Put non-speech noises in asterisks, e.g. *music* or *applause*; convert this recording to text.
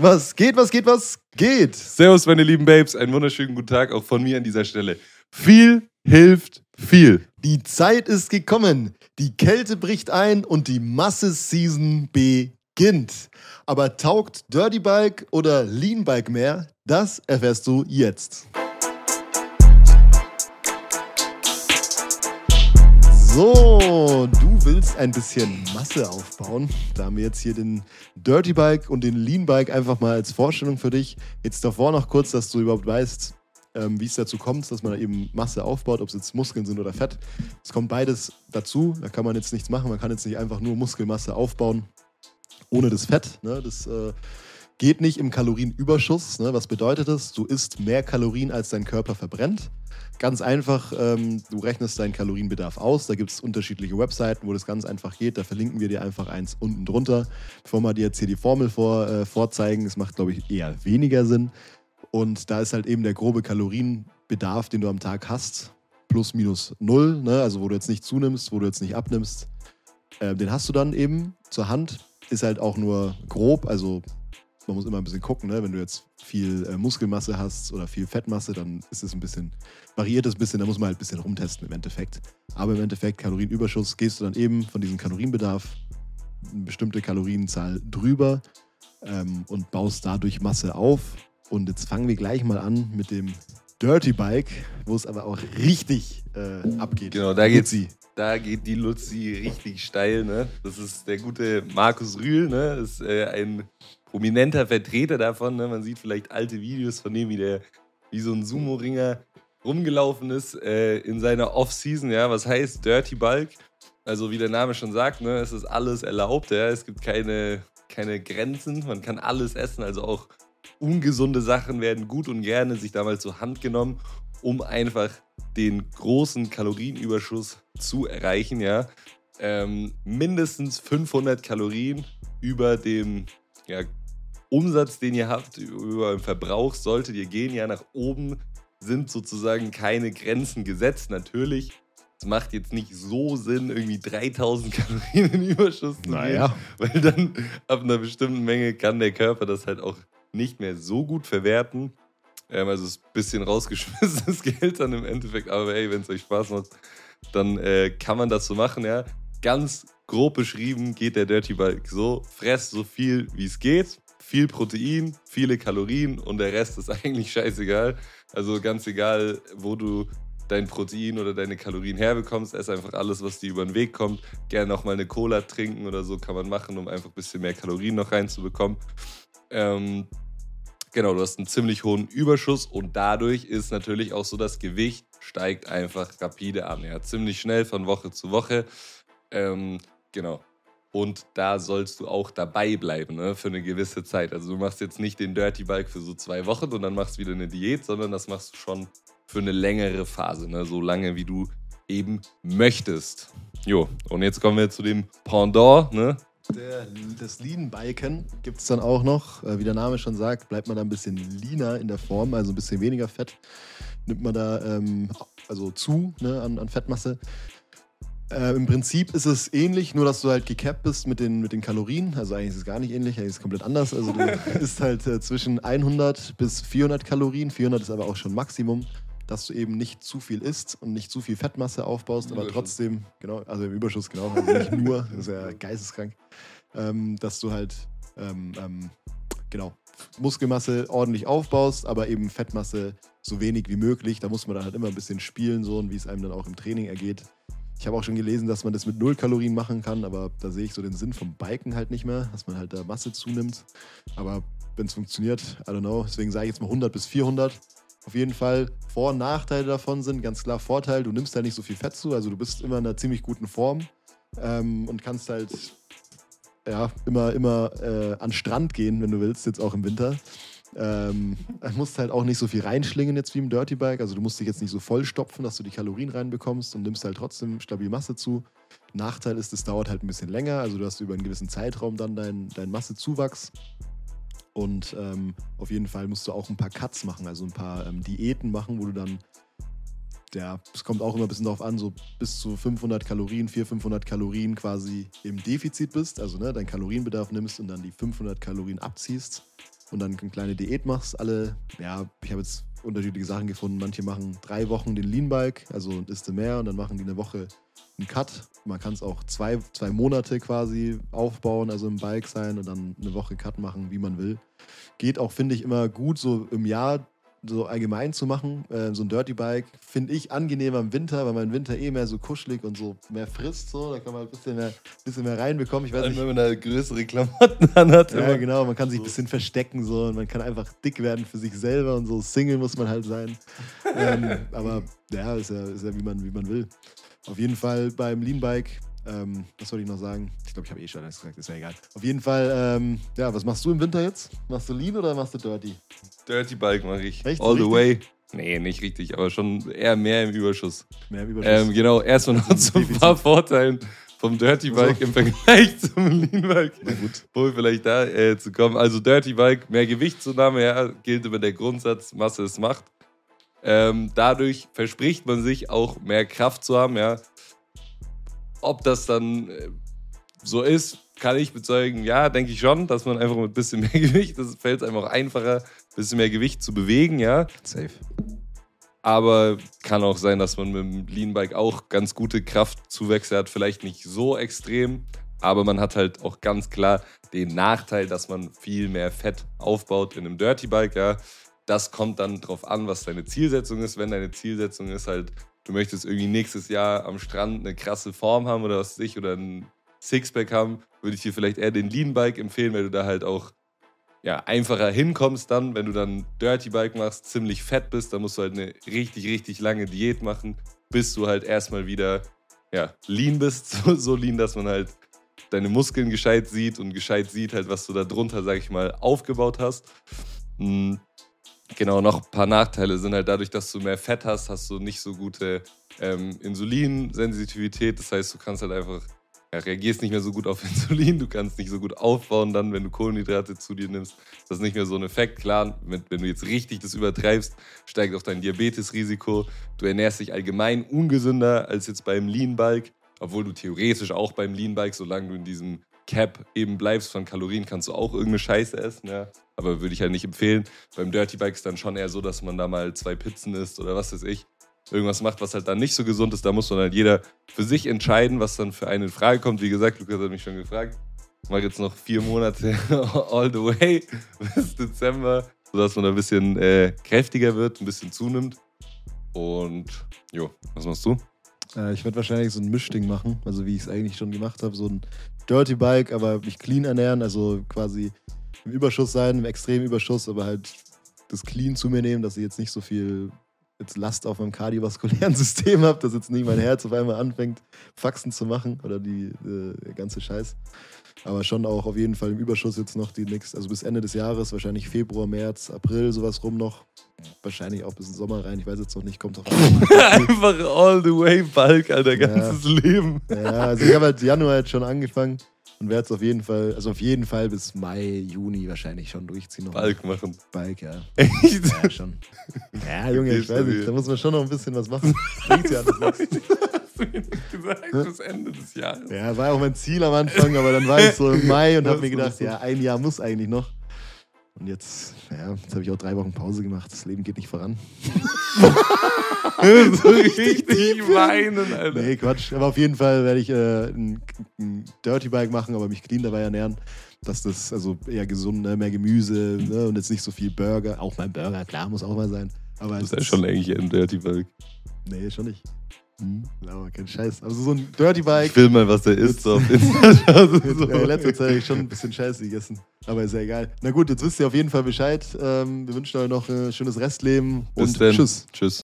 Was geht, was geht, was geht? Servus, meine lieben Babes. Einen wunderschönen guten Tag auch von mir an dieser Stelle. Viel hilft viel. Die Zeit ist gekommen. Die Kälte bricht ein und die Masse-Season beginnt. Aber taugt Dirty Bike oder Lean Bike mehr? Das erfährst du jetzt. So, du willst ein bisschen Masse aufbauen. Da haben wir jetzt hier den Dirty Bike und den Lean Bike einfach mal als Vorstellung für dich. Jetzt davor noch kurz, dass du überhaupt weißt, ähm, wie es dazu kommt, dass man eben Masse aufbaut, ob es jetzt Muskeln sind oder Fett. Es kommt beides dazu. Da kann man jetzt nichts machen. Man kann jetzt nicht einfach nur Muskelmasse aufbauen ohne das Fett. Ne? Das äh, geht nicht im Kalorienüberschuss. Ne? Was bedeutet das? Du isst mehr Kalorien, als dein Körper verbrennt. Ganz einfach, ähm, du rechnest deinen Kalorienbedarf aus. Da gibt es unterschiedliche Webseiten, wo das ganz einfach geht. Da verlinken wir dir einfach eins unten drunter. Bevor wir dir jetzt hier die Formel vor, äh, vorzeigen, es macht, glaube ich, eher weniger Sinn. Und da ist halt eben der grobe Kalorienbedarf, den du am Tag hast, plus minus null. Ne? Also wo du jetzt nicht zunimmst, wo du jetzt nicht abnimmst. Äh, den hast du dann eben zur Hand. Ist halt auch nur grob, also man muss immer ein bisschen gucken, ne? wenn du jetzt viel äh, Muskelmasse hast oder viel Fettmasse, dann ist es ein bisschen, variiert es ein bisschen, da muss man halt ein bisschen rumtesten im Endeffekt. Aber im Endeffekt, Kalorienüberschuss, gehst du dann eben von diesem Kalorienbedarf eine bestimmte Kalorienzahl drüber ähm, und baust dadurch Masse auf. Und jetzt fangen wir gleich mal an mit dem Dirty Bike, wo es aber auch richtig äh, abgeht. Genau, da geht sie. Da geht die Luzi richtig steil, ne? Das ist der gute Markus Rühl, ne? Das ist äh, ein prominenter Vertreter davon. Ne? Man sieht vielleicht alte Videos von dem, wie der wie so ein Sumo-Ringer rumgelaufen ist äh, in seiner Off-Season. Ja, was heißt Dirty Bulk? Also wie der Name schon sagt, ne, es ist alles erlaubt. Ja? Es gibt keine, keine Grenzen. Man kann alles essen. Also auch ungesunde Sachen werden gut und gerne sich damals zur Hand genommen, um einfach den großen Kalorienüberschuss zu erreichen. Ja? Ähm, mindestens 500 Kalorien über dem ja, Umsatz, den ihr habt, über euren Verbrauch, solltet ihr gehen ja nach oben, sind sozusagen keine Grenzen gesetzt. Natürlich, es macht jetzt nicht so Sinn, irgendwie 3000 *laughs* Kalorien in Überschuss zu naja. gehen, weil dann ab einer bestimmten Menge kann der Körper das halt auch nicht mehr so gut verwerten. Ähm, also ist ein bisschen rausgeschmissenes *laughs* Geld dann im Endeffekt, aber ey, wenn es euch Spaß macht, dann äh, kann man das so machen, ja. Ganz grob beschrieben geht der Dirty Bulk so, fress so viel wie es geht, viel Protein, viele Kalorien und der Rest ist *laughs* eigentlich scheißegal. Also ganz egal, wo du dein Protein oder deine Kalorien herbekommst, ess einfach alles, was dir über den Weg kommt. Gerne noch mal eine Cola trinken oder so kann man machen, um einfach ein bisschen mehr Kalorien noch reinzubekommen. Ähm, genau, du hast einen ziemlich hohen Überschuss und dadurch ist natürlich auch so, das Gewicht steigt einfach rapide an. Ja, ziemlich schnell von Woche zu Woche. Ähm, genau. Und da sollst du auch dabei bleiben, ne, für eine gewisse Zeit. Also du machst jetzt nicht den Dirty Bike für so zwei Wochen und dann machst wieder eine Diät, sondern das machst du schon für eine längere Phase, ne, so lange wie du eben möchtest. Jo, und jetzt kommen wir zu dem Pendant, ne? Der, das Lean-Biken gibt es dann auch noch. Äh, wie der Name schon sagt, bleibt man da ein bisschen leaner in der Form, also ein bisschen weniger Fett. Nimmt man da ähm, also zu ne, an, an Fettmasse. Äh, Im Prinzip ist es ähnlich, nur dass du halt gecapped bist mit den, mit den Kalorien. Also eigentlich ist es gar nicht ähnlich, eigentlich ist es komplett anders. Also du *laughs* isst halt äh, zwischen 100 bis 400 Kalorien. 400 ist aber auch schon Maximum, dass du eben nicht zu viel isst und nicht zu viel Fettmasse aufbaust, aber trotzdem, genau, also im Überschuss, genau, also nicht *laughs* nur, das ist ja geisteskrank, ähm, dass du halt, ähm, ähm, genau, Muskelmasse ordentlich aufbaust, aber eben Fettmasse so wenig wie möglich. Da muss man dann halt immer ein bisschen spielen, so und wie es einem dann auch im Training ergeht. Ich habe auch schon gelesen, dass man das mit null Kalorien machen kann, aber da sehe ich so den Sinn vom Biken halt nicht mehr, dass man halt da Masse zunimmt. Aber wenn es funktioniert, I don't know. Deswegen sage ich jetzt mal 100 bis 400. Auf jeden Fall Vor- und Nachteile davon sind ganz klar Vorteil, du nimmst halt nicht so viel Fett zu, also du bist immer in einer ziemlich guten Form ähm, und kannst halt ja, immer, immer äh, an Strand gehen, wenn du willst, jetzt auch im Winter. Ähm, musst halt auch nicht so viel reinschlingen jetzt wie im Dirty Bike. Also du musst dich jetzt nicht so vollstopfen, dass du die Kalorien reinbekommst und nimmst halt trotzdem stabil Masse zu. Nachteil ist, es dauert halt ein bisschen länger. Also du hast über einen gewissen Zeitraum dann deinen dein Massezuwachs. Und ähm, auf jeden Fall musst du auch ein paar Cuts machen, also ein paar ähm, Diäten machen, wo du dann, ja, es kommt auch immer ein bisschen darauf an, so bis zu 500 Kalorien, 400, 500 Kalorien quasi im Defizit bist, also ne, deinen Kalorienbedarf nimmst und dann die 500 Kalorien abziehst und dann eine kleine Diät machst. Alle, ja, ich habe jetzt unterschiedliche Sachen gefunden. Manche machen drei Wochen den Lean Bike, also isst du mehr und dann machen die eine Woche einen Cut. Man kann es auch zwei, zwei Monate quasi aufbauen, also im Bike sein und dann eine Woche Cut machen, wie man will. Geht auch, finde ich, immer gut, so im Jahr so allgemein zu machen. Äh, so ein Dirty Bike finde ich angenehmer im Winter, weil man im Winter eh mehr so kuschelig und so mehr frisst. So. Da kann man ein bisschen mehr, bisschen mehr reinbekommen. Ich weiß nicht, wenn man da größere Klamotten *laughs* anhat. Ja, genau. Man kann sich ein bisschen verstecken so und man kann einfach dick werden für sich selber und so. Single muss man halt sein. ähm, *laughs* aber ja ist, ja, ist ja wie man, wie man will. Auf jeden Fall beim Lean Bike ähm, was wollte ich noch sagen? Ich glaube, ich habe eh schon alles gesagt, ist ja egal. Auf jeden Fall, ähm, ja, was machst du im Winter jetzt? Machst du Lean oder machst du Dirty? Dirty Bike mache ich. Echt? All So the way. Nee, nicht richtig, aber schon eher mehr im Überschuss. Mehr im Überschuss. Ähm, genau, erstmal noch *laughs* zu ein paar Vorteilen vom Dirty Bike im Vergleich *laughs* zum Lean Bike. Na gut. Wo wir vielleicht da äh, zu kommen. Also Dirty Bike, mehr Gewichtszunahme, ja, gilt immer der Grundsatz, Masse ist Macht. Ähm, dadurch verspricht man sich auch mehr Kraft zu haben, ja. Ob das dann äh, so ist, kann ich bezeugen, ja, denke ich schon, dass man einfach mit ein bisschen mehr *laughs* Gewicht, das fällt es einfach auch einfacher, ein bisschen mehr Gewicht zu bewegen, ja. Safe. Aber kann auch sein, dass man mit dem Lean Bike auch ganz gute Kraftzuwächse hat. Vielleicht nicht so extrem, aber man hat halt auch ganz klar den Nachteil, dass man viel mehr Fett aufbaut in einem Dirty Bike. Ja. Das kommt dann drauf an, was deine Zielsetzung ist. Wenn deine Zielsetzung ist halt, du möchtest irgendwie nächstes Jahr am Strand eine krasse Form haben oder was weiß ich, oder ein Sixpack haben, würde ich dir vielleicht eher den Lean Bike empfehlen, weil du da halt auch ja, einfacher hinkommst dann, wenn du dann Dirty Bike machst, ziemlich fett bist, dann musst du halt eine richtig, richtig lange Diät machen, bis du halt erstmal wieder ja, lean bist, *laughs* so, so lean, dass man halt deine Muskeln gescheit sieht und gescheit sieht halt, was du da drunter, sag ich mal, aufgebaut hast. Genau, noch ein paar Nachteile sind halt dadurch, dass du mehr Fett hast, hast du nicht so gute ähm, Insulinsensitivität. Das heißt, du kannst halt einfach ja, reagierst nicht mehr so gut auf *laughs* Insulin, du kannst nicht so gut aufbauen dann, wenn du Kohlenhydrate zu dir nimmst. Das ist nicht mehr so ein Effekt. Klar, wenn, wenn du jetzt richtig das übertreibst, steigt auch dein Diabetesrisiko. Du ernährst dich allgemein ungesünder als jetzt beim Lean Bulk, obwohl du theoretisch auch beim Lean Bulk, solange du in diesem Cap eben bleibst von Kalorien, kannst du auch irgendeine Scheiße essen, ja. Aber würde ich halt nicht empfehlen. Beim Dirty Bike ist dann schon eher so, dass man da mal zwei Pizzen isst oder was weiß ich irgendwas macht, was halt dann nicht so gesund ist, da muss man halt jeder für sich entscheiden, was dann für einen in Frage kommt. Wie gesagt, Lukas hat mich schon gefragt. Ich mache jetzt noch vier Monate *laughs* all the way bis Dezember, sodass man ein bisschen äh, kräftiger wird, ein bisschen zunimmt. Und jo, was machst du? Äh, ich werde wahrscheinlich so ein Mischding machen, also wie ich es eigentlich schon gemacht habe, so ein Dirty Bike, aber mich clean ernähren, also quasi im Überschuss sein, im extremen Überschuss, aber halt das Clean zu mir nehmen, dass ich jetzt nicht so viel jetzt Last auf meinem kardiovaskulären *laughs* System habe, dass jetzt nicht mein Herz auf einmal anfängt, Faxen zu machen oder die äh, ganze Scheiß. Aber schon auch auf jeden Fall im Überschuss jetzt noch die nächste, also bis Ende des Jahres, wahrscheinlich Februar, März, April, sowas rum noch. Wahrscheinlich auch bis in den Sommer rein, ich weiß jetzt noch nicht, kommt doch *laughs* Einfach all the way Bulk, Alter, ganzes ja. Leben. Ja, also ich habe halt Januar jetzt schon angefangen und werde es auf jeden Fall, also auf jeden Fall bis Mai, Juni wahrscheinlich schon durchziehen. Noch Balk machen. Balk, ja. Echt? Ja, schon. Ja, *laughs* Junge, ich weiß nicht, da muss man schon noch ein bisschen was machen. *laughs* Bringt ja alles nichts. Hast du mir nicht gesagt, bis Ende des Jahres. Ja, war auch mein Ziel am Anfang, aber dann war ich so im *laughs* Mai und habe mir gedacht, ja, ein Jahr muss eigentlich noch. Und jetzt, ja, jetzt habe ich auch drei Wochen Pause gemacht. Das Leben geht nicht voran. *laughs* so richtig weinen, Alter. Nee, Quatsch. Aber auf jeden Fall werde ich äh, ein, ein Dirty Bike machen, aber mich clean dabei ernähren. Dass das also eher gesund, ne? mehr Gemüse ne? und jetzt nicht so viel Burger. Auch mein Burger, klar, muss auch mal sein. Aber das ist ja schon eigentlich ein Dirty Bike. Nee, schon nicht. Hm, aber kein Scheiß. Also so ein Dirty Bike. Ich will mal, was der isst, so auf Instagram. *laughs* so. In letzter Zeit habe ich schon ein bisschen Scheiße gegessen. Aber ist ja egal. Na gut, jetzt wisst ihr auf jeden Fall Bescheid. Ähm, wir wünschen euch noch ein schönes Restleben Bis und denn. tschüss. Tschüss.